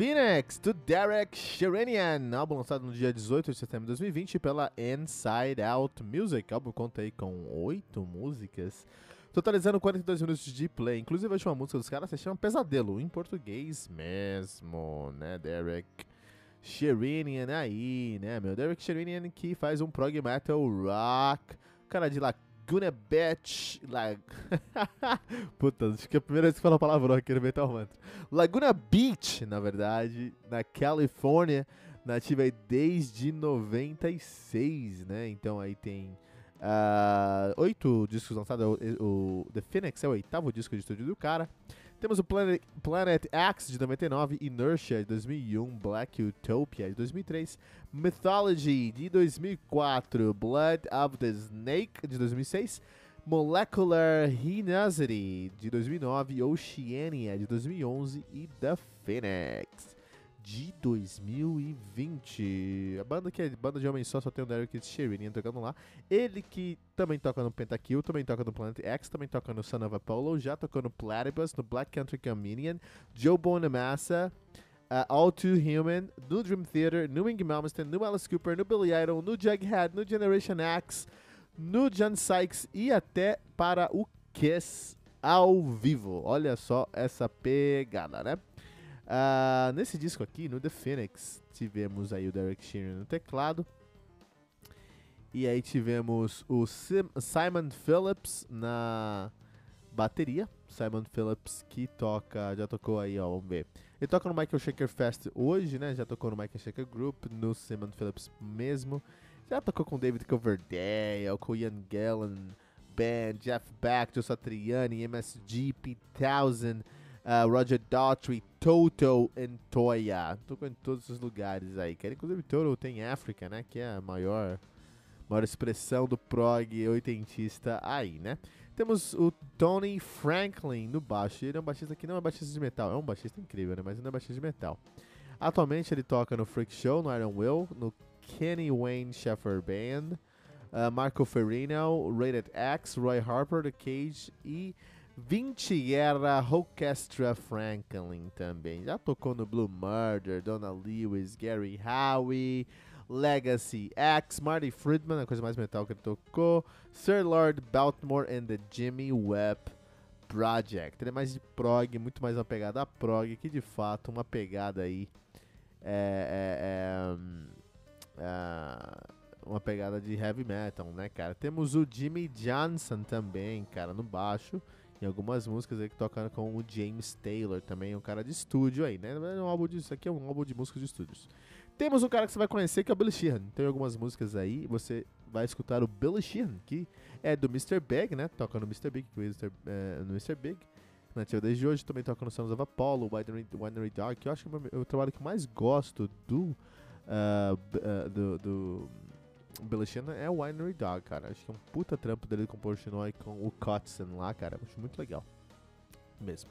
Phoenix, do Derek Sherinian, álbum lançado no dia 18 de setembro de 2020 pela Inside Out Music. O álbum conta aí com oito músicas, totalizando 42 minutos de play. Inclusive, a última música dos caras se chama Pesadelo, em português mesmo, né, Derek Sherinian aí, né, meu? Derek Sherinian que faz um prog metal rock, cara de lá Beach. La... Puta, acho que é a primeira vez que falo a palavra aqui no Metal Mantra. Laguna Beach, na verdade, na Califórnia, nativa aí desde 96, né? Então aí tem uh, oito discos lançados. O, o, The Phoenix é o oitavo disco de estúdio do cara. Temos o Planet, Planet X de 99, Inertia de 2001, Black Utopia de 2003, Mythology de 2004, Blood of the Snake de 2006, Molecular Hinosity de 2009, Oceania de 2011 e The Phoenix de 2020. A banda que é banda de homem só, só tem o Derek Sherinian tocando lá. Ele que também toca no Pentakill, também toca no Planet X, também toca no Son of Apollo, já tocou no Platypus, no Black Country Comedian, Joe Bonamassa, uh, All Too Human, no Dream Theater, no Wing Malmsteen, no Alice Cooper, no Billy Idol, no Jughead, no Generation X, no John Sykes e até para o Kiss ao vivo. Olha só essa pegada, né? Uh, nesse disco aqui, no The Phoenix, tivemos aí o Derek Sheeran no teclado. E aí tivemos o Sim Simon Phillips na bateria. Simon Phillips que toca, já tocou aí, ó, vamos ver. Ele toca no Michael Shaker Fest hoje, né? Já tocou no Michael Shaker Group, no Simon Phillips mesmo. Já tocou com David Coverdale, com Ian Gillan Band, Jeff Beck, Joe Satriani, MSG, Pete Townsend uh, Roger Daughtry, Toto e Toya. Tocou em todos os lugares aí, cara. Inclusive Toto tem África, né? Que é a maior, maior expressão do prog oitentista aí, né? Temos o Tony Franklin no baixo. Ele é um baixista que não é baixista de metal. É um baixista incrível, né? Mas não é baixista de metal. Atualmente ele toca no Freak Show, no Iron Will, no Kenny Wayne Sheffer Band, uh, Marco Ferrino, Rated X, Roy Harper, The Cage e 20 era Orchestra Franklin também. Já tocou no Blue Murder, Donna Lewis, Gary Howe, Legacy X, Marty Friedman, a coisa mais metal que ele tocou, Sir Lord Baltimore and the Jimmy Webb Project. Ele é mais de prog, muito mais uma pegada prog, que de fato uma pegada aí. É, é, é, é, uma pegada de heavy metal, né, cara? Temos o Jimmy Johnson também, cara, no baixo em algumas músicas aí que tocam com o James Taylor, também um cara de estúdio aí, né? É um álbum de, isso aqui é um álbum de músicas de estúdios. Temos um cara que você vai conhecer que é o Billy Sheehan. Tem algumas músicas aí, você vai escutar o Billy Sheehan, que é do Mr. Big, né? Toca no Mr. Big, é, no Mr. Big. Nativa desde hoje, também toca no Sons of Apollo, Winery, Winery Dog, que eu acho que é o trabalho que mais gosto do, uh, uh, do, do Belachina é o Winery Dog, cara. Acho que é um puta trampo dele com o Portnoy com o Kotzen lá, cara. Acho muito legal. Mesmo.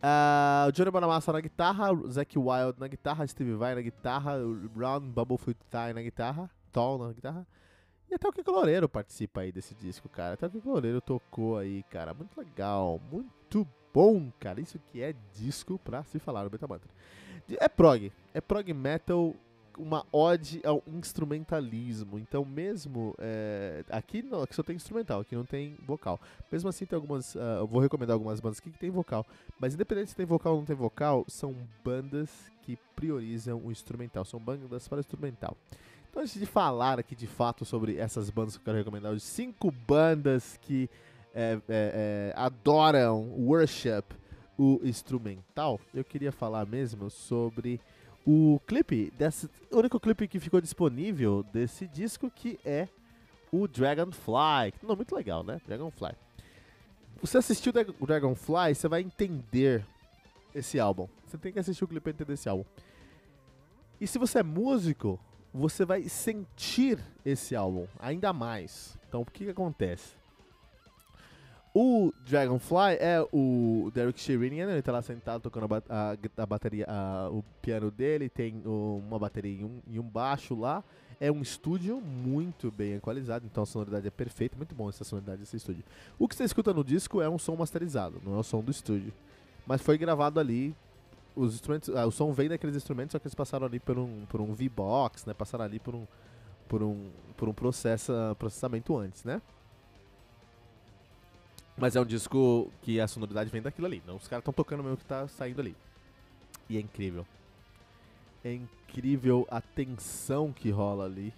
Uh, o Johnny Bonamassa na guitarra, o Wild na guitarra, Steve Vai na guitarra, o Brown Bubblefoot Tie na guitarra, Tall na guitarra. E até o Kiko Loureiro participa aí desse disco, cara. Até o Kiko Loureiro tocou aí, cara. Muito legal, muito bom, cara. Isso que é disco pra se falar no Betamantra. É prog, é prog metal uma ode ao instrumentalismo. Então, mesmo. É, aqui, não, aqui só tem instrumental, aqui não tem vocal. Mesmo assim, tem algumas. Uh, eu vou recomendar algumas bandas aqui que tem vocal. Mas, independente se tem vocal ou não tem vocal, são bandas que priorizam o instrumental. São bandas para instrumental. Então, antes de falar aqui de fato sobre essas bandas que eu quero recomendar, os cinco bandas que é, é, adoram, worship o instrumental, eu queria falar mesmo sobre o clipe, desse, o único clipe que ficou disponível desse disco que é o Dragonfly. Não, muito legal, né? Dragonfly. Você assistiu o Dragonfly, você vai entender esse álbum. Você tem que assistir o clipe para entender esse álbum. E se você é músico, você vai sentir esse álbum ainda mais. Então, o que, que acontece? O Dragonfly é o Derek Sherinian, ele tá lá sentado tocando a, a, a bateria, a, o piano dele, tem uma bateria e um, e um, baixo lá. É um estúdio muito bem equalizado, então a sonoridade é perfeita, muito bom essa sonoridade desse estúdio. O que você escuta no disco é um som masterizado, não é o som do estúdio. Mas foi gravado ali, os instrumentos, ah, o som vem daqueles instrumentos, só que eles passaram ali por um, por um V-Box, né? Passaram ali por um, por um, por um processo, processamento antes, né? Mas é um disco que a sonoridade vem daquilo ali. Não, os caras estão tocando mesmo que tá saindo ali. E é incrível. É incrível a tensão que rola ali.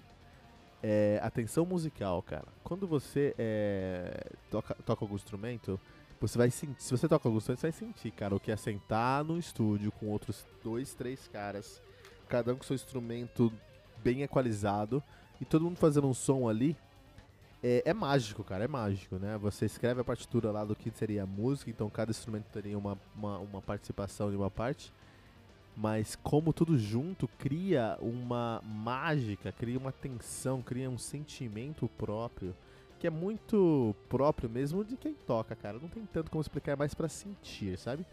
É, a tensão musical, cara. Quando você é, toca, toca algum instrumento, você vai sentir. Se você toca algum instrumento, você vai sentir, cara, o que é sentar no estúdio com outros dois, três caras, cada um com seu instrumento bem equalizado, e todo mundo fazendo um som ali é, é, mágico, cara, é mágico, né? Você escreve a partitura lá do que seria a música, então cada instrumento teria uma, uma, uma participação de uma parte, mas como tudo junto cria uma mágica, cria uma tensão, cria um sentimento próprio, que é muito próprio mesmo de quem toca, cara. Não tem tanto como explicar, é mais para sentir, sabe?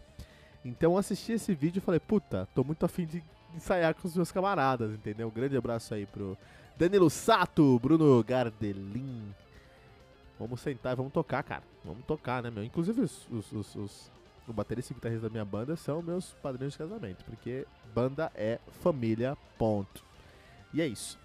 Então eu assisti esse vídeo e falei, puta, tô muito afim de ensaiar com os meus camaradas, entendeu? Um grande abraço aí pro Danilo Sato, Bruno Gardelin. Vamos sentar e vamos tocar, cara. Vamos tocar, né, meu? Inclusive, os, os, os, os o baterista e guitarrista da minha banda são meus padrinhos de casamento, porque banda é família, ponto. E é isso.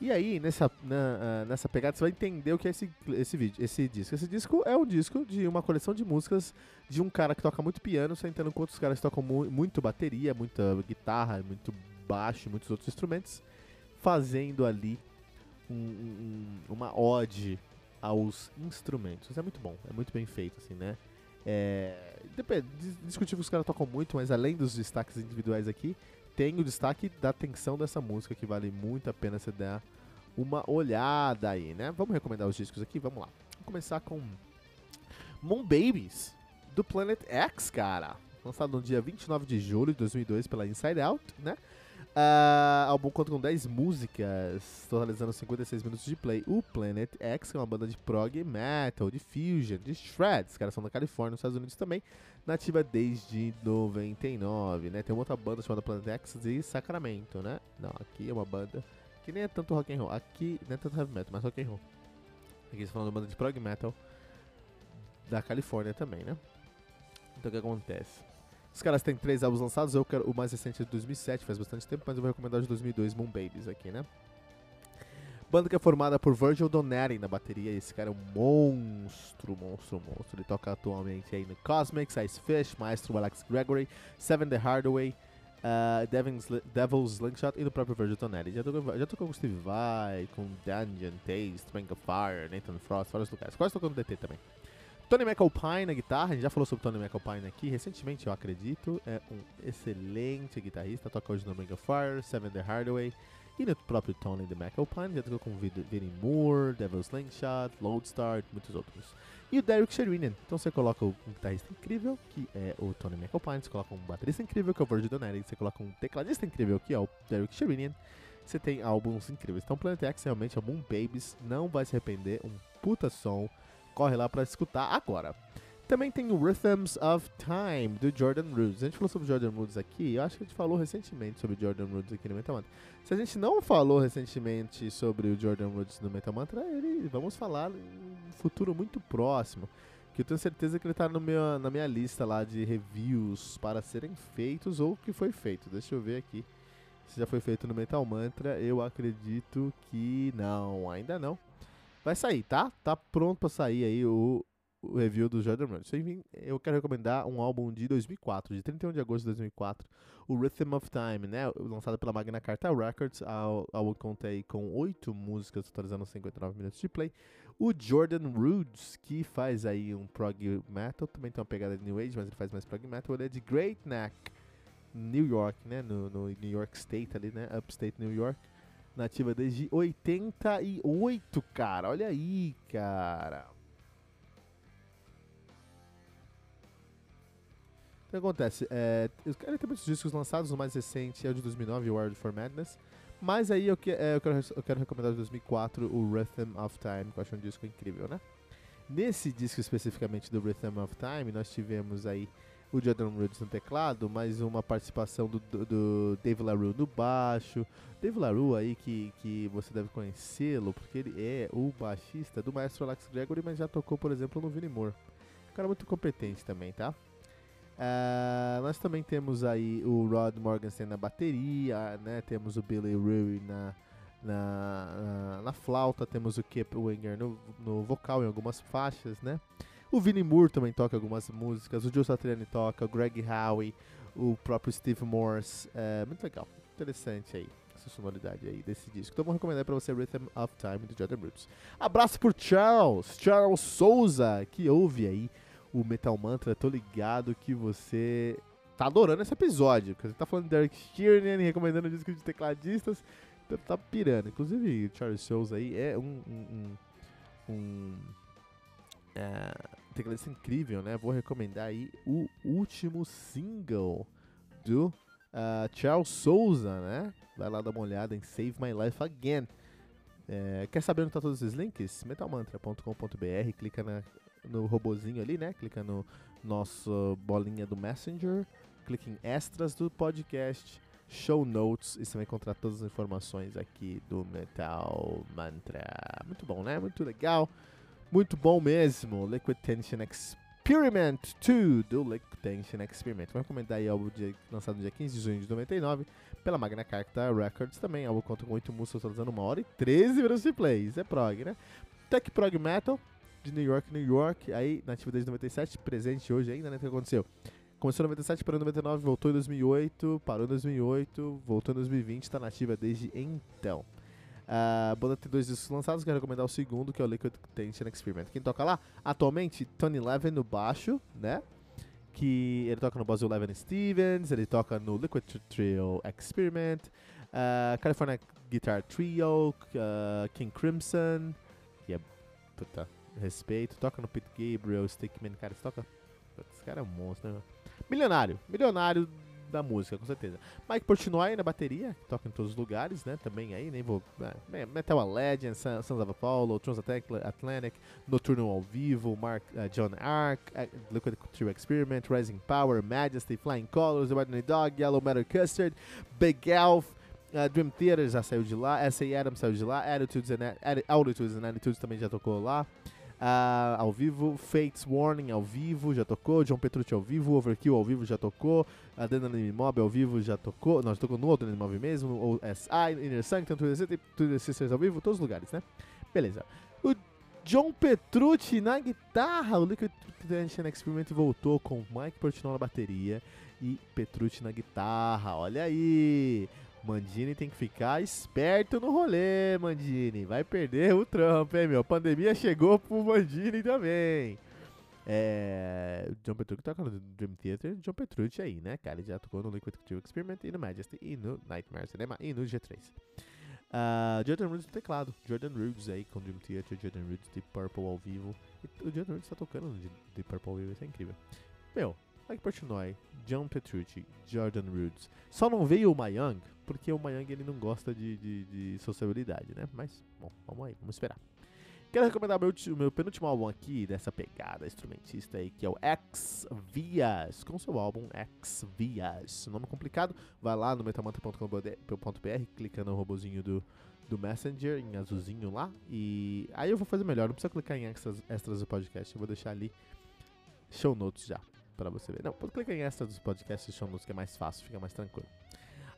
E aí, nessa, na, nessa pegada, você vai entender o que é esse, esse vídeo, esse disco. Esse disco é um disco de uma coleção de músicas de um cara que toca muito piano, sentando com outros caras que tocam mu muito bateria, muita guitarra, muito baixo, muitos outros instrumentos fazendo ali um, um, uma ode aos instrumentos. É muito bom, é muito bem feito, assim, né? É, discutível os caras tocam muito, mas além dos destaques individuais aqui, tem o destaque da tensão dessa música que vale muito a pena você dar uma olhada aí, né? Vamos recomendar os discos aqui? Vamos lá. Vamos começar com Moon Babies, do Planet X, cara. Lançado no dia 29 de julho de 2002 pela Inside Out, né? Uh, álbum conta com 10 músicas, totalizando 56 minutos de play. O Planet X, que é uma banda de prog metal, de fusion, de shred. Os caras são da Califórnia, nos Estados Unidos também. Nativa desde 99, né? Tem uma outra banda chamada Planet X de Sacramento, né? Não, aqui é uma banda que nem é tanto rock and roll. Aqui não é tanto heavy metal, mas rock and roll. Aqui eles falando de uma banda de prog metal da Califórnia também, né? Então o que acontece? Os caras têm três álbuns lançados, eu quero o mais recente é de 2007, faz bastante tempo, mas eu vou recomendar o de 2002, Moon Babies aqui, né? Banda que é formada por Virgil Donati na bateria, esse cara é um monstro, monstro, monstro. Ele toca atualmente aí no Cosmics, Ice Fish, Maestro Alex Gregory, Seven the Hardaway, uh, Devil's, Devil's Slingshot e no próprio Virgil Donati. Já tocou, já tocou com Steve Vai, com Dungeon, Taste, Bank of Fire, Nathan Frost, vários lugares. Quase tocou no DT também. Tony McAlpine na guitarra, a gente já falou sobre Tony McAlpine aqui recentemente, eu acredito. É um excelente guitarrista, toca hoje no Mega Fire, Seven the Hardaway e no próprio Tony the McAlpine, já tocou com Vinnie Moore, Devil's Slingshot, Lodestar e muitos outros. E o Derek Sherinian, então você coloca um guitarrista incrível, que é o Tony McAlpine, você coloca um baterista incrível, que é o Virgil Donati, você coloca um tecladista incrível, que é o Derek Sherinian, você tem álbuns incríveis. Então Planet X realmente é Moon Babies, não vai se arrepender, um puta som corre lá para escutar agora. Também tem o Rhythms of Time, do Jordan Rhodes. A gente falou sobre Jordan Rhodes aqui, eu acho que a gente falou recentemente sobre Jordan Rhodes aqui no Metal Mantra. Se a gente não falou recentemente sobre o Jordan Rhodes no Metal Mantra, ele, vamos falar em um futuro muito próximo. Que eu tenho certeza que ele está meu, na minha lista lá de reviews para serem feitos ou que foi feito. Deixa eu ver aqui se já foi feito no Metal Mantra. Eu acredito que não, ainda não. Vai sair, tá? Tá pronto pra sair aí o, o review do Jordan Rhodes. Enfim, eu quero recomendar um álbum de 2004, de 31 de agosto de 2004, o Rhythm of Time, né? Lançado pela Magna Carta Records. O álbum conta aí com 8 músicas, totalizando 59 minutos de play. O Jordan Rhodes, que faz aí um prog metal, também tem uma pegada de New Age, mas ele faz mais prog metal. Ele é de Great Neck, New York, né? No, no New York State ali, né? Upstate New York nativa desde 88, cara. Olha aí, cara. que acontece? É, ele tem muitos discos lançados, o mais recente é o de 2009, o World for Madness. Mas aí eu, que, é, eu, quero, eu quero recomendar de 2004 o Rhythm of Time, que eu acho um disco incrível, né? Nesse disco especificamente do Rhythm of Time, nós tivemos aí o Jordan Rhodes no teclado, mais uma participação do, do, do Dave LaRue no baixo. Dave LaRue aí que, que você deve conhecê-lo, porque ele é o baixista do maestro Alex Gregory, mas já tocou, por exemplo, no Vinnie Moore. Um cara muito competente também, tá? Uh, nós também temos aí o Rod Morgenstern na bateria, né? Temos o Billy Rui na, na, na, na, flauta, temos o Kip Winger no, no vocal em algumas faixas, né? O Vinnie Moore também toca algumas músicas, o Joe Satriani toca, o Greg Howe, o próprio Steve Morse. É muito legal, interessante aí essa sonoridade aí desse disco. Então vou recomendar para você Rhythm of Time do Jordan Roots. Abraço por Charles, Charles Souza, que ouve aí o Metal Mantra, tô ligado que você tá adorando esse episódio, porque você tá falando de Derek Sheeran, recomendando disco de tecladistas, tá, tá pirando. Inclusive, o Charles Souls aí é um, um, um, um é, tecladista incrível, né? Vou recomendar aí o último single do uh, Charles Souza, né? Vai lá dar uma olhada em Save My Life Again. É, quer saber onde tá todos esses links? metalmantra.com.br, clica na no robozinho ali, né? Clica no nosso bolinha do Messenger, clica em extras do podcast, show notes e você vai encontrar todas as informações aqui do Metal Mantra. Muito bom, né? Muito legal. Muito bom mesmo. Liquid Tension Experiment 2 do Liquid Tension Experiment. Vou recomendar aí álbum de, lançado no dia 15 de junho de 99 pela Magna Carta Records também. Álbum conta com 8 músicas, totalizando 1 hora e 13 minutos de play. Isso é prog, né? Tech Prog Metal de New York, New York, aí na atividade de 97, presente hoje ainda, né? O que aconteceu? Começou em 97, parou em 99, voltou em 2008, parou em 2008, voltou em 2020, está nativa desde então. A banda tem dois discos lançados, quero recomendar o segundo, que é o Liquid Tension Experiment. Quem toca lá? Atualmente, Tony Levin no baixo, né? Que ele toca no Basil Levin Stevens, ele toca no Liquid Trio Experiment, uh, California Guitar Trio, uh, King Crimson, que é puta, respeito. Toca no Pete Gabriel, Stickman, cara, toca. Esse cara é um monstro, né? Milionário, milionário da música, com certeza. Mike Portnoy na bateria, que toca em todos os lugares, né? Também aí, nem vou. É, Metal Legend, Sons of Apollo, Transatlantic, Noturno ao vivo, Mark, uh, John Ark, uh, Liquid True Experiment, Rising Power, Majesty, Flying Colors, The Ordinary Dog, Yellow Metal Custard, Big Elf. Uh, Dream Theater já saiu de lá, S.A. Adams saiu de lá, Attitudes and, Attitudes and Attitudes também já tocou lá. Uh, ao vivo, Fates Warning ao vivo, já tocou, John Petrucci ao vivo, Overkill ao vivo já tocou, Adrenaline Mob ao vivo já tocou, não, já tocou no Adrenaline Mob mesmo, o SI, Inner Sanctum, Twitter Sisters ao vivo, todos os lugares, né? Beleza. O John Petrucci na guitarra, o Liquid Tension Experiment voltou com Mike Portnoy na bateria e Petrucci na guitarra, olha aí! Mandini tem que ficar esperto no rolê, Mandini. Vai perder o trampo, hein, meu? A pandemia chegou pro Mandini também. É. John Petrucci toca no Dream Theater. John Petrucci aí, né, cara? Ele já tocou no Liquid Crew Experiment e no Majesty e no Nightmare Cinema e no G3. Uh, ah, Jordan Rhodes no teclado. Jordan Rhodes aí com Dream Theater. Jordan Rhodes de Purple ao vivo. E o Jordan Rhodes tá tocando de, de Purple ao vivo. Isso é incrível. Meu, Mike Portnoy, John Petrucci, Jordan Rhodes. Só não veio o Mayang, porque o Mayang ele não gosta de, de, de, sociabilidade, né? Mas, bom, vamos aí, vamos esperar. Quero recomendar o meu, meu penúltimo álbum aqui, dessa pegada instrumentista aí, que é o X Vias, com seu álbum X Vias. Nome complicado, vai lá no metamanta.com.br, clica no robozinho do, do Messenger, em azulzinho lá, e aí eu vou fazer melhor, não precisa clicar em extras, extras do podcast, eu vou deixar ali show notes já para você ver. Não, pode clicar em extra dos podcasts show notes que é mais fácil, fica mais tranquilo.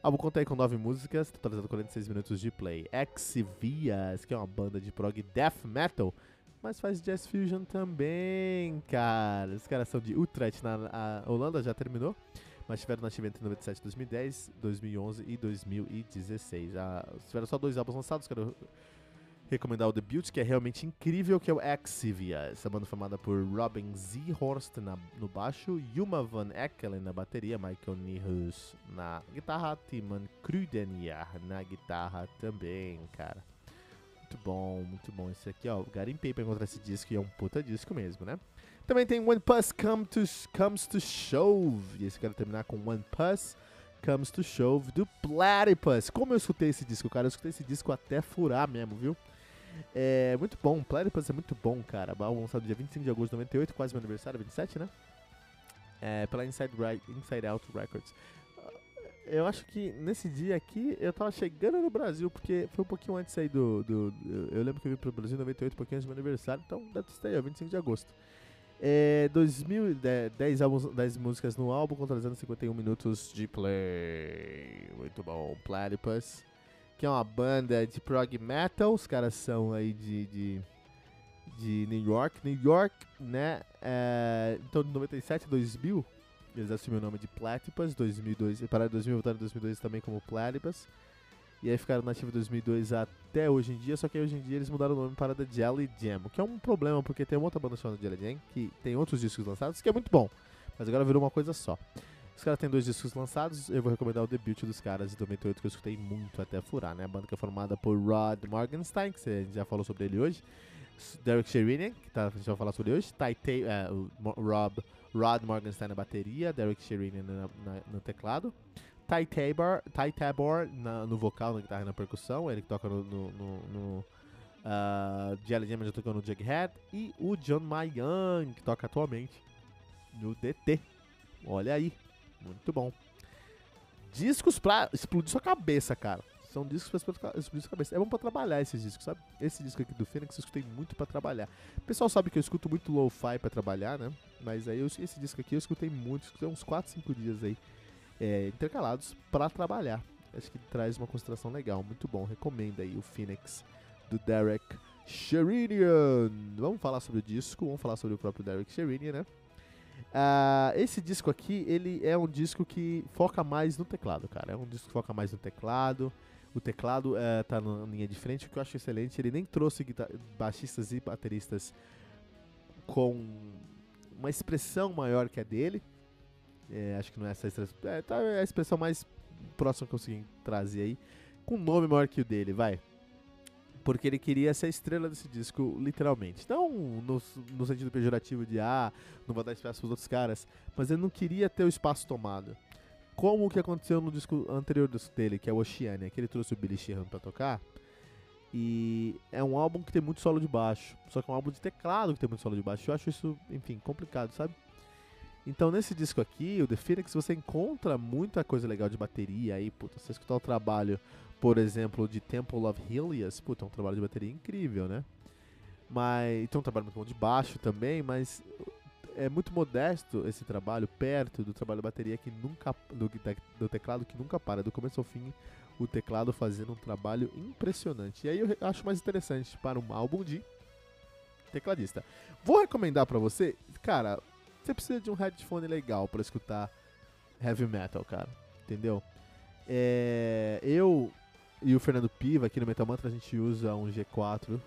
Álbum conta aí com 9 músicas, totalizando 46 minutos de play. Exivias, que é uma banda de prog death metal, mas faz jazz fusion também, cara. Os caras são de Utrecht, na Holanda, já terminou, mas tiveram nativa entre 97, 2010, 2011 e 2016. Já tiveram só dois álbuns lançados, quero recomendar o debut, que é realmente incrível, que é o Exivia. Essa banda formada por Robin Zihorst na, no baixo, Yuma Van Ekkelen na bateria, Michael Nihus na guitarra, Timon Krudenier na guitarra também, cara. Muito bom, muito bom esse aqui, ó. Garimpei pra encontrar esse disco e é um puta disco mesmo, né? Também tem One Puss Come to, Comes to Shove. E esse quero terminar com One Puss Comes to Shove do Platypus. Como eu escutei esse disco, cara? Eu escutei esse disco até furar mesmo, viu? É muito bom, Platypus é muito bom, cara. Álbum lançado dia 25 de agosto de 98, quase meu aniversário, 27, né? É, pela Inside, Inside Out Records. Eu acho que nesse dia aqui eu tava chegando no Brasil, porque foi um pouquinho antes aí do. do eu lembro que eu vim pro Brasil em 98, um pouquinho antes do meu aniversário, então deve estar aí, ó, 25 de agosto. É, 2010 álbuns, 10 músicas no álbum, contabilizando 51 minutos de play. Muito bom. Platypus, que é uma banda de prog metal. Os caras são aí de, de, de New York. New York, né? É, então, de 97 a 2000, eles assumiram o nome de Platypus. 2002, pararam em 2000, voltaram em 2002 também como Platypus. E aí ficaram nativos de 2002 até hoje em dia, só que hoje em dia eles mudaram o nome para The Jelly Jam, que é um problema porque tem outra banda chamada Jelly Jam, que tem outros discos lançados, que é muito bom, mas agora virou uma coisa só. Os caras têm dois discos lançados, eu vou recomendar o debut dos caras de 98, que eu escutei muito até furar, né? A banda que é formada por Rod Morgenstein, que você já falou sobre ele hoje, Derek Sherinian, que tá, a gente vai falar sobre hoje, Ty é, o Rob, Rod Morgenstein na bateria, Derek Sherinian no teclado, Ty Tabor, Ty Tabor na, no vocal, na guitarra e na percussão, ele que toca no, no, no, no uh, Jelly Jam já tocou no Jughead, e o John Mayan, que toca atualmente no DT. Olha aí, muito bom. Discos pra explodir sua cabeça, cara. São discos pra explodir sua cabeça. É bom pra trabalhar esses discos, sabe? Esse disco aqui do Phoenix eu escutei muito pra trabalhar. O pessoal sabe que eu escuto muito lo-fi pra trabalhar, né? Mas aí eu, esse disco aqui eu escutei muito, escutei uns 4, 5 dias aí é, intercalados para trabalhar. Acho que traz uma concentração legal, muito bom. Recomenda aí o Phoenix do Derek Sherinian. Vamos falar sobre o disco, vamos falar sobre o próprio Derek Sherinian, né? Uh, esse disco aqui, ele é um disco que foca mais no teclado, cara. É um disco que foca mais no teclado. O teclado uh, tá na linha de frente, o que eu acho excelente. Ele nem trouxe baixistas e bateristas com uma expressão maior que a dele. É, acho que não é essa expressão. É, tá, é a expressão mais próxima que eu consegui trazer aí. Com um nome maior que o dele, vai. Porque ele queria ser a estrela desse disco, literalmente. Não no, no sentido pejorativo de, ah, não vou dar espaço pros outros caras. Mas ele não queria ter o espaço tomado. Como o que aconteceu no disco anterior dele, que é o Oceania, que ele trouxe o Billy Sheehan pra tocar. E é um álbum que tem muito solo de baixo. Só que é um álbum de teclado que tem muito solo de baixo. Eu acho isso, enfim, complicado, sabe? Então nesse disco aqui, o The Phoenix, você encontra muita coisa legal de bateria aí, puta. Você escutar o trabalho, por exemplo, de Temple of Helios, puta, é um trabalho de bateria incrível, né? Mas tem um trabalho muito bom de baixo também, mas é muito modesto esse trabalho, perto do trabalho de bateria que nunca. do, do teclado que nunca para, do começo ao fim, o teclado fazendo um trabalho impressionante. E aí eu acho mais interessante para um álbum de tecladista. Vou recomendar para você, cara, você precisa de um headphone legal para escutar heavy metal, cara. Entendeu? É, eu e o Fernando Piva aqui no Metal Mantra a gente usa um G4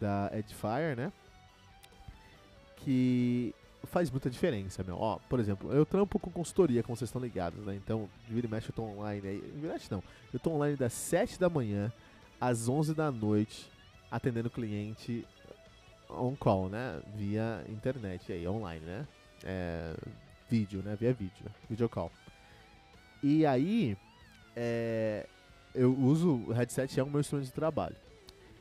da Edifier, né? Que faz muita diferença, meu. Ó, por exemplo, eu trampo com consultoria, como vocês estão ligados, né? Então, vira e mexe eu tô online aí. Vira não. Eu tô online das 7 da manhã às 11 da noite, atendendo cliente on call, né? Via internet aí, online, né? É, vídeo, né? Via vídeo, video call. E aí, é, eu uso o headset, é o meu instrumento de trabalho.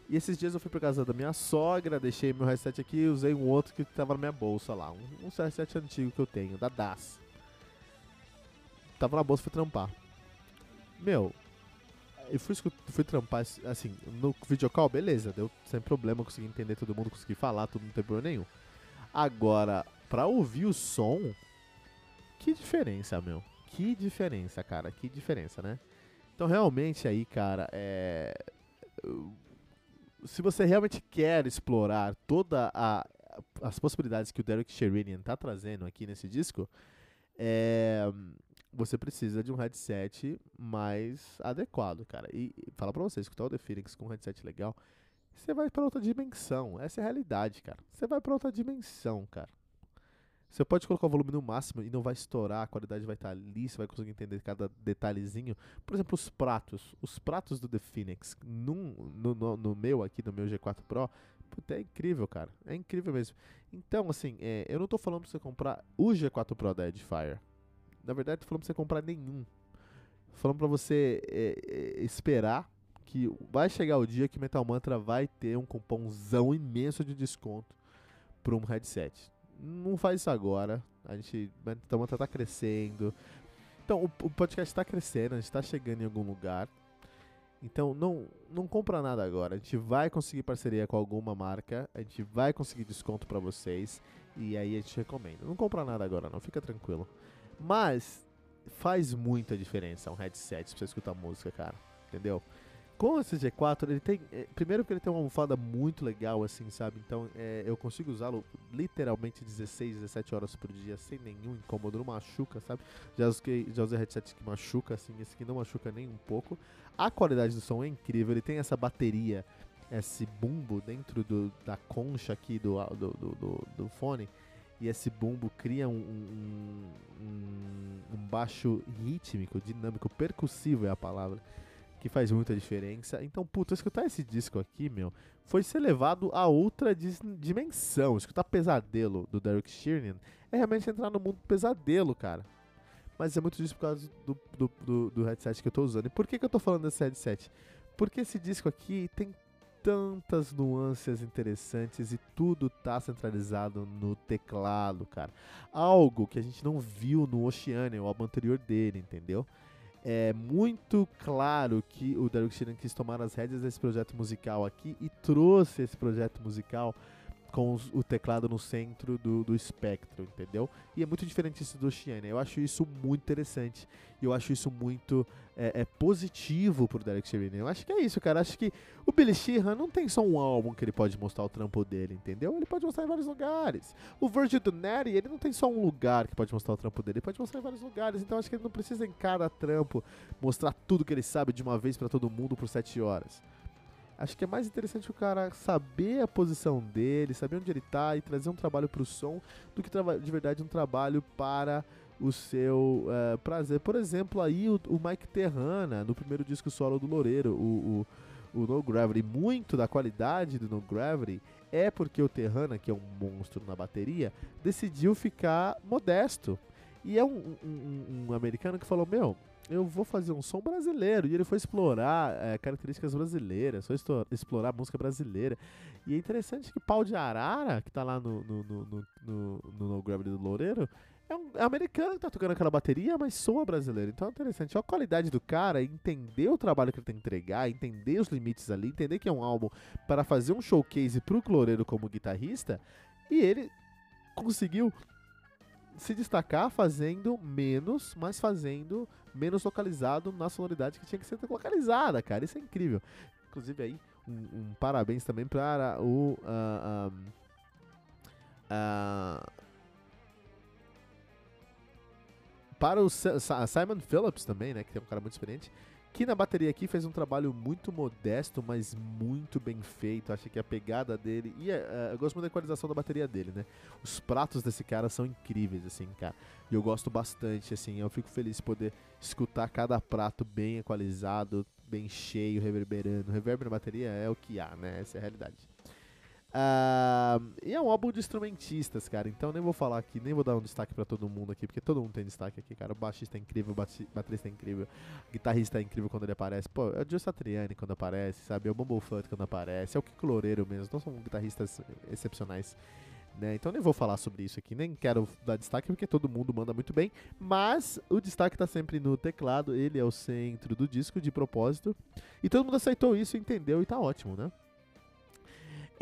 E esses dias eu fui pra casa da minha sogra, deixei meu headset aqui usei um outro que tava na minha bolsa lá. Um, um headset antigo que eu tenho, da DAS. Tava na bolsa, fui trampar. Meu, eu fui, fui trampar, assim, no videocall, beleza, deu sem problema, consegui entender todo mundo, consegui falar, tudo não tem problema nenhum. Agora, pra ouvir o som, que diferença, meu. Que diferença, cara, que diferença, né? Então, realmente aí, cara, é... Se você realmente quer explorar toda a as possibilidades que o Derek Sherinian tá trazendo aqui nesse disco, é, você precisa de um headset mais adequado, cara. E, e fala pra você, escutar o The Phoenix com um headset legal, você vai para outra dimensão. Essa é a realidade, cara. Você vai para outra dimensão, cara. Você pode colocar o volume no máximo e não vai estourar, a qualidade vai estar tá ali, você vai conseguir entender cada detalhezinho. Por exemplo, os pratos. Os pratos do The Phoenix, num, no, no, no meu aqui, no meu G4 Pro, Puta, é incrível, cara. É incrível mesmo. Então, assim, é, eu não tô falando pra você comprar o G4 Pro da Edifier. Na verdade, falando pra você comprar nenhum. Falando pra você é, é, esperar que vai chegar o dia que Metal Mantra vai ter um cupomzão imenso de desconto para um headset. Não faz isso agora. A gente, Metal Mantra tá crescendo. Então, o, o podcast está crescendo, a gente está chegando em algum lugar. Então, não, não compra nada agora. A gente vai conseguir parceria com alguma marca, a gente vai conseguir desconto para vocês e aí a gente recomenda. Não compra nada agora, não, fica tranquilo. Mas faz muita diferença um headset pra você escutar música, cara. Entendeu? Com esse G4, ele tem. É, primeiro que ele tem uma almofada muito legal, assim, sabe? Então é, eu consigo usá-lo literalmente 16, 17 horas por dia sem nenhum incômodo, não machuca, sabe? Já usei, já usei headset que machuca, assim, esse aqui não machuca nem um pouco. A qualidade do som é incrível, ele tem essa bateria, esse bumbo dentro do, da concha aqui do, do, do, do fone. E esse bumbo cria um, um, um, um baixo rítmico, dinâmico, percussivo é a palavra que faz muita diferença. Então, puta, escutar esse disco aqui, meu, foi ser levado a outra dimensão. Escutar Pesadelo do Derek Sheeran é realmente entrar no mundo pesadelo, cara. Mas é muito disso por causa do, do, do, do headset que eu tô usando. E por que, que eu tô falando desse headset? Porque esse disco aqui tem tantas nuances interessantes e tudo tá centralizado no teclado, cara. Algo que a gente não viu no Oceania, o álbum anterior dele, entendeu? é muito claro que o Derek Sheeran quis tomar as rédeas desse projeto musical aqui e trouxe esse projeto musical com os, o teclado no centro do, do espectro, entendeu? E é muito diferente isso do Shiane. Eu acho isso muito interessante. E eu acho isso muito é, é positivo pro Derek Sherman. Eu acho que é isso, cara. Acho que o Billy Sheehan não tem só um álbum que ele pode mostrar o trampo dele, entendeu? Ele pode mostrar em vários lugares. O Virgil do Neri, ele não tem só um lugar que pode mostrar o trampo dele. Ele pode mostrar em vários lugares. Então acho que ele não precisa em cada trampo mostrar tudo que ele sabe de uma vez para todo mundo por sete horas. Acho que é mais interessante o cara saber a posição dele, saber onde ele tá e trazer um trabalho pro som do que de verdade um trabalho para o seu uh, prazer. Por exemplo, aí o, o, Mike Terrana, no primeiro disco solo do Loureiro, o, o, o No Gravity, muito da qualidade do No Gravity é porque o Terrana, que é um monstro na bateria, decidiu ficar modesto. E é um, um, um americano que falou: Meu, eu vou fazer um som brasileiro. E ele foi explorar é, características brasileiras, foi explorar música brasileira. E é interessante que Pau de Arara, que tá lá no, no, no, no, no, no, no do Loureiro, é um é americano que tá tocando aquela bateria, mas soa brasileiro. Então é interessante. Olha a qualidade do cara, entender o trabalho que ele tem que entregar, entender os limites ali, entender que é um álbum para fazer um showcase pro Loureiro como guitarrista. E ele conseguiu se destacar fazendo menos, mas fazendo menos localizado na sonoridade que tinha que ser localizada, cara. Isso é incrível. Inclusive aí, um, um parabéns também para o. Uh, um, uh, para o Simon Phillips também, né? Que é um cara muito experiente que na bateria aqui fez um trabalho muito modesto, mas muito bem feito. Acho que a pegada dele. E uh, eu gosto muito da equalização da bateria dele, né? Os pratos desse cara são incríveis, assim, cara. E eu gosto bastante, assim. Eu fico feliz de poder escutar cada prato bem equalizado, bem cheio, reverberando. O reverb na bateria é o que há, né? Essa é a realidade. Uh, e é um álbum de instrumentistas, cara. Então nem vou falar aqui, nem vou dar um destaque para todo mundo aqui, porque todo mundo tem destaque aqui, cara. O baixista é incrível, o baterista é incrível, o guitarrista é incrível quando ele aparece. Pô, é o Joe Satriani quando aparece, sabe? É o Bumblefoot quando aparece, é o Kiko Loureiro mesmo. Então são guitarristas excepcionais. Né? Então nem vou falar sobre isso aqui, nem quero dar destaque porque todo mundo manda muito bem, mas o destaque está sempre no teclado, ele é o centro do disco de propósito, e todo mundo aceitou isso, entendeu e tá ótimo, né?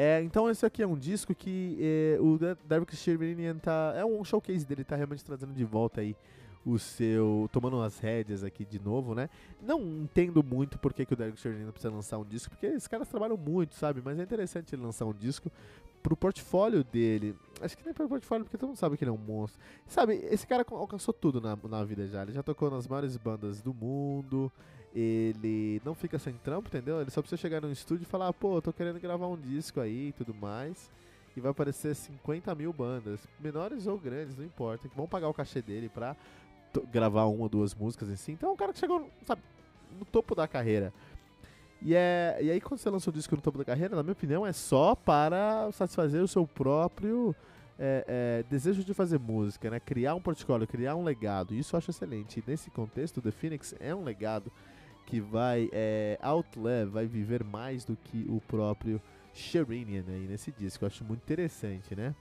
É, então esse aqui é um disco que é, o Derek Shermanian tá. É um showcase dele, tá realmente trazendo de volta aí o seu. tomando as rédeas aqui de novo, né? Não entendo muito por que, o Derek Shermanian precisa lançar um disco, porque esses caras trabalham muito, sabe? Mas é interessante ele lançar um disco pro portfólio dele. Acho que nem pro portfólio, porque todo mundo sabe que ele é um monstro. Sabe, esse cara alcançou tudo na, na vida já. Ele já tocou nas maiores bandas do mundo ele não fica sem trampo, entendeu? Ele só precisa chegar no estúdio e falar, pô, tô querendo gravar um disco aí e tudo mais. E vai aparecer 50 mil bandas, menores ou grandes, não importa, que vão pagar o cachê dele pra gravar uma ou duas músicas si. Então é um cara que chegou, sabe, no topo da carreira. E, é, e aí quando você lança o disco no topo da carreira, na minha opinião, é só para satisfazer o seu próprio é, é, desejo de fazer música, né? Criar um portfólio, criar um legado. Isso eu acho excelente. E nesse contexto, The Phoenix é um legado que vai é, outlive, vai viver mais do que o próprio Sherinian aí nesse disco. Eu acho muito interessante, né?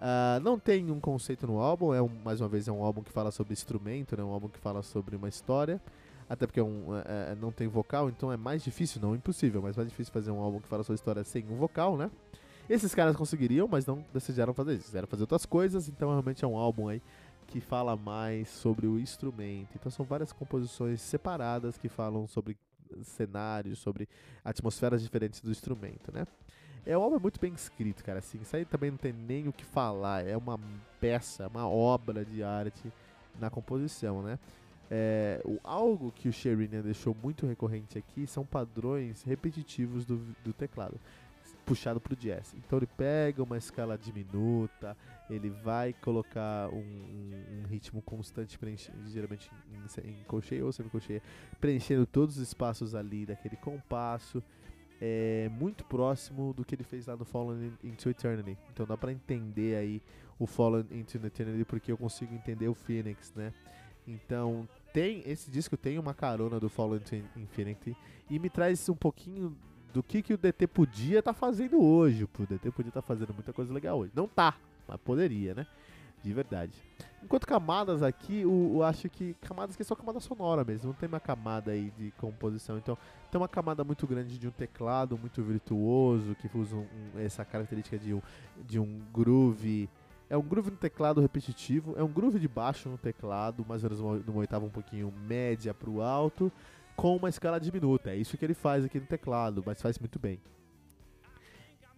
Uh, não tem um conceito no álbum, é um, mais uma vez é um álbum que fala sobre instrumento, né? um álbum que fala sobre uma história. Até porque é um, é, é, não tem vocal, então é mais difícil, não impossível, mas mais difícil fazer um álbum que fala sobre história sem um vocal, né? Esses caras conseguiriam, mas não decidiram fazer isso. Quiseram fazer outras coisas, então realmente é um álbum aí que fala mais sobre o instrumento. Então são várias composições separadas que falam sobre cenários, sobre atmosferas diferentes do instrumento, né? É um álbum muito bem escrito, cara. Assim, isso aí também não tem nem o que falar. É uma peça, uma obra de arte na composição, né? É, o, algo que o Sherinian deixou muito recorrente aqui são padrões repetitivos do, do teclado puxado pro jazz. Então ele pega uma escala diminuta, ele vai colocar um, um, um ritmo constante, geralmente em, em colcheia ou semicolcheia, preenchendo todos os espaços ali daquele compasso. É muito próximo do que ele fez lá no Fallen into Eternity. Então dá para entender aí o Fallen into Eternity porque eu consigo entender o Phoenix, né? Então tem esse disco tem uma carona do Fallen into Infinity e me traz um pouquinho do que, que o DT podia estar tá fazendo hoje. O DT podia estar tá fazendo muita coisa legal hoje. Não tá, mas poderia, né? De verdade. Enquanto camadas aqui, eu, acho que camadas que é só camada sonora mesmo, não tem uma camada aí de composição. Então, tem uma camada muito grande de um teclado muito virtuoso, que usa um, um, essa característica de um, de um groove. É um groove no teclado repetitivo, é um groove de baixo no teclado, mais ou menos numa oitava um pouquinho média para o alto com uma escala diminuta. É isso que ele faz aqui no teclado, mas faz muito bem.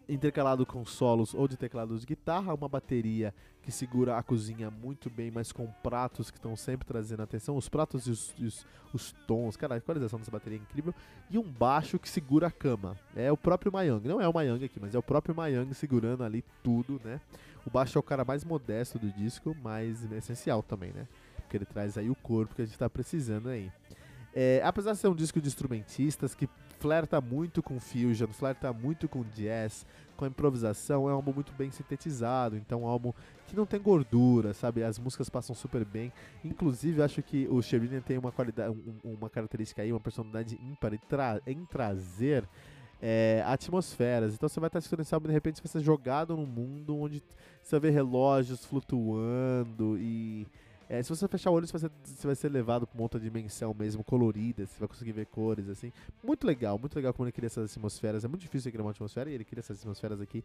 Intercalado com solos ou de teclados de guitarra, uma bateria que segura a cozinha muito bem, mas com pratos que estão sempre trazendo atenção. Os pratos e os, os, os, tons, cara, a equalização dessa bateria é incrível. E um baixo que segura a cama. É o próprio Mayang, não é o Mayang aqui, mas é o próprio Mayang segurando ali tudo, né? O baixo é o cara mais modesto do disco, mas essencial também, né? Porque ele traz aí o corpo que a gente está precisando aí. É, apesar de ser um disco de instrumentistas que flerta muito com fusion, flerta muito com jazz, com improvisação, é um álbum muito bem sintetizado, então é um álbum que não tem gordura, sabe? As músicas passam super bem. Inclusive, acho que o Sherinian tem uma qualidade, um, uma característica aí, uma personalidade ímpar em, tra em trazer é, atmosferas. Então você vai estar assistindo esse álbum e de repente você vai ser jogado num mundo onde você ver relógios flutuando e é, se você fechar o olho, você vai, ser, você vai ser levado para uma outra dimensão mesmo, colorida, você vai conseguir ver cores, assim. Muito legal, muito legal como ele cria essas atmosferas. É muito difícil criar uma atmosfera e ele cria essas atmosferas aqui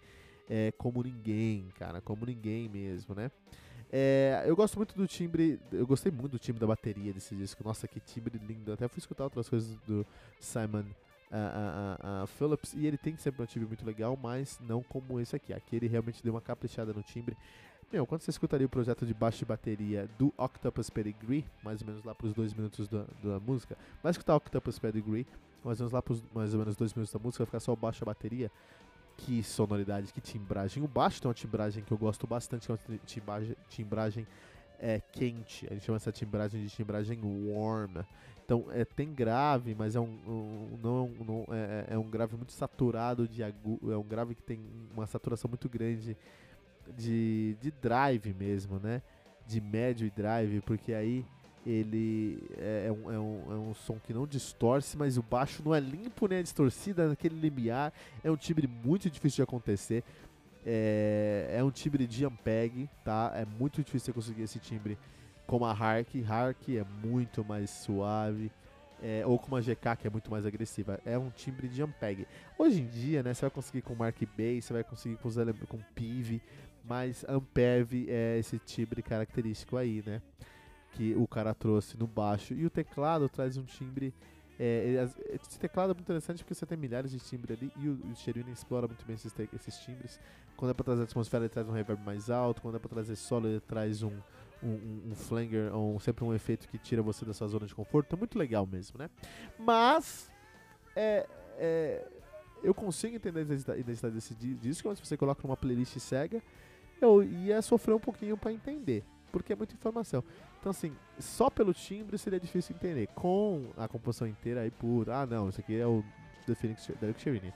é, como ninguém, cara, como ninguém mesmo, né? É, eu gosto muito do timbre, eu gostei muito do timbre da bateria desse disco. Nossa, que timbre lindo. Até fui escutar outras coisas do Simon uh, uh, uh, Phillips e ele tem sempre um timbre muito legal, mas não como esse aqui. Aqui ele realmente deu uma caprichada no timbre. Meu, quando você escutaria o projeto de baixo e bateria do Octopus Pedigree, mais ou menos lá para os dois minutos da, da música, vai escutar Octopus Pedigree, mais ou menos lá para mais ou menos dois minutos da música, vai ficar só baixo e bateria. Que sonoridade, que timbragem. O baixo tem uma timbragem que eu gosto bastante, que é uma timbragem, timbragem é, quente. A gente chama essa timbragem de timbragem warm. Então é, tem grave, mas é um, um não, é não é, é, um grave muito saturado de agudo, é um grave que tem uma saturação muito grande de, de drive mesmo, né? De médio e drive, porque aí ele é, é, um, é, um, é um som que não distorce, mas o baixo não é limpo nem é distorcido, é naquele limiar. É um timbre muito difícil de acontecer. É, é um timbre de Ampeg, tá? É muito difícil você conseguir esse timbre como a Hark. Hark é muito mais suave. É, ou com uma GK que é muito mais agressiva. É um timbre de Ampeg. Hoje em dia, né, você vai conseguir com Mark Bass, você vai conseguir com, com PIV, mas Ampev é esse timbre característico aí, né? Que o cara trouxe no baixo. E o teclado traz um timbre. É, esse teclado é muito interessante porque você tem milhares de timbres ali e o, o explora muito bem esses, esses timbres. Quando é pra trazer atmosfera, ele traz um reverb mais alto. Quando é pra trazer solo, ele traz um, um, um flanger, ou sempre um efeito que tira você da sua zona de conforto. É muito legal mesmo, né? Mas. É, é, eu consigo entender a identidade desse disco, mas se você coloca numa playlist cega, eu ia sofrer um pouquinho para entender, porque é muita informação. Então, assim, só pelo timbre seria difícil entender. Com a composição inteira, aí, por, ah, não, isso aqui é o The Phoenix, Derek Sherinian.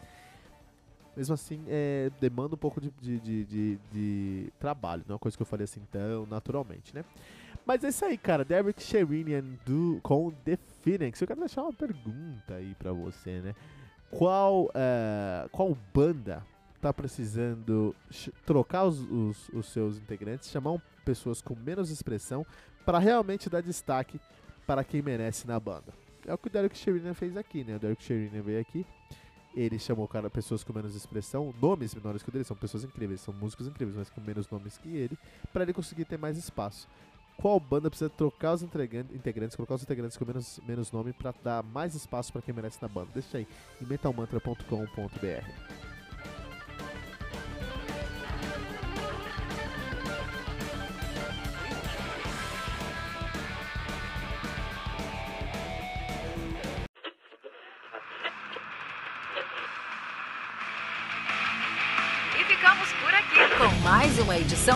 Mesmo assim, é, demanda um pouco de, de, de, de, trabalho, não é uma coisa que eu falei assim tão naturalmente, né? Mas é isso aí, cara. Derek Sherinian do, com The Phoenix. Eu quero deixar uma pergunta aí pra você, né? Qual, uh, qual banda tá precisando trocar os, os, os, seus integrantes, chamar pessoas com menos expressão para realmente dar destaque para quem merece na banda? É o que o Derek Sherinian fez aqui, né? O Derek Sherinian veio aqui ele chamou cara pessoas com menos expressão, nomes menores que o dele, são pessoas incríveis, são músicos incríveis, mas com menos nomes que ele, para ele conseguir ter mais espaço. Qual banda precisa trocar os integrantes, colocar os integrantes com menos, menos nome para dar mais espaço para quem merece na banda? Deixa aí em metalmantra.com.br.